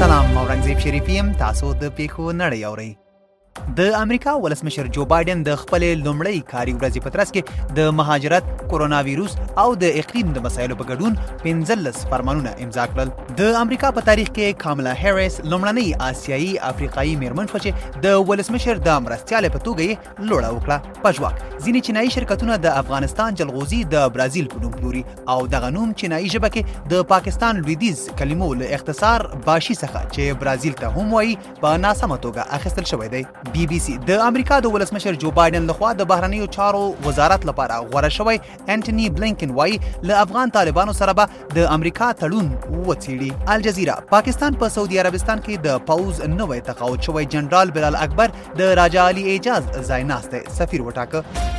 سلام اورنګزیب شریفی يم تاسو د پیښو نړۍ اورئ د امریکا ولسمشر جو بایدن د خپل لومړی کاري ورځې په ترڅ کې د مهاجرت، کورونا ویروس او د اقلیم د مسایلو په ګډون 15 فرمانونه امضا کړل. د امریکا په تاریخ کې کاملا هریس لومړنۍ آسیایي افریقایي میرمن شوه چې د ولسمشر د مرستیال په توګه لوړه وکړه پژواک ځینې چینایي شرکتونه د افغانستان جلغوزي د برازیل په نوم پلوري او دغه نوم چینایي ژبه کې د پاکستان لویدیز کلمو له اختصار باشي څخه چې برازیل ته هم وایي په ناسمه توګه اخیستل شوی دی بي بي سي د امریکا د ولسمشر جو بایدن لخوا د بهرنیو چارو وزارت لپاره غوره شوی انټونی بلینکن وایي له افغان طالبانو سره به د امریکا تړون وڅیړي الجزیره پاکستان په سعودي عربستان کې د پوز نوې تقاعد شوی جنرال بلال اکبر د راجا علي اعجاز ځای ناست سفیر وټاکه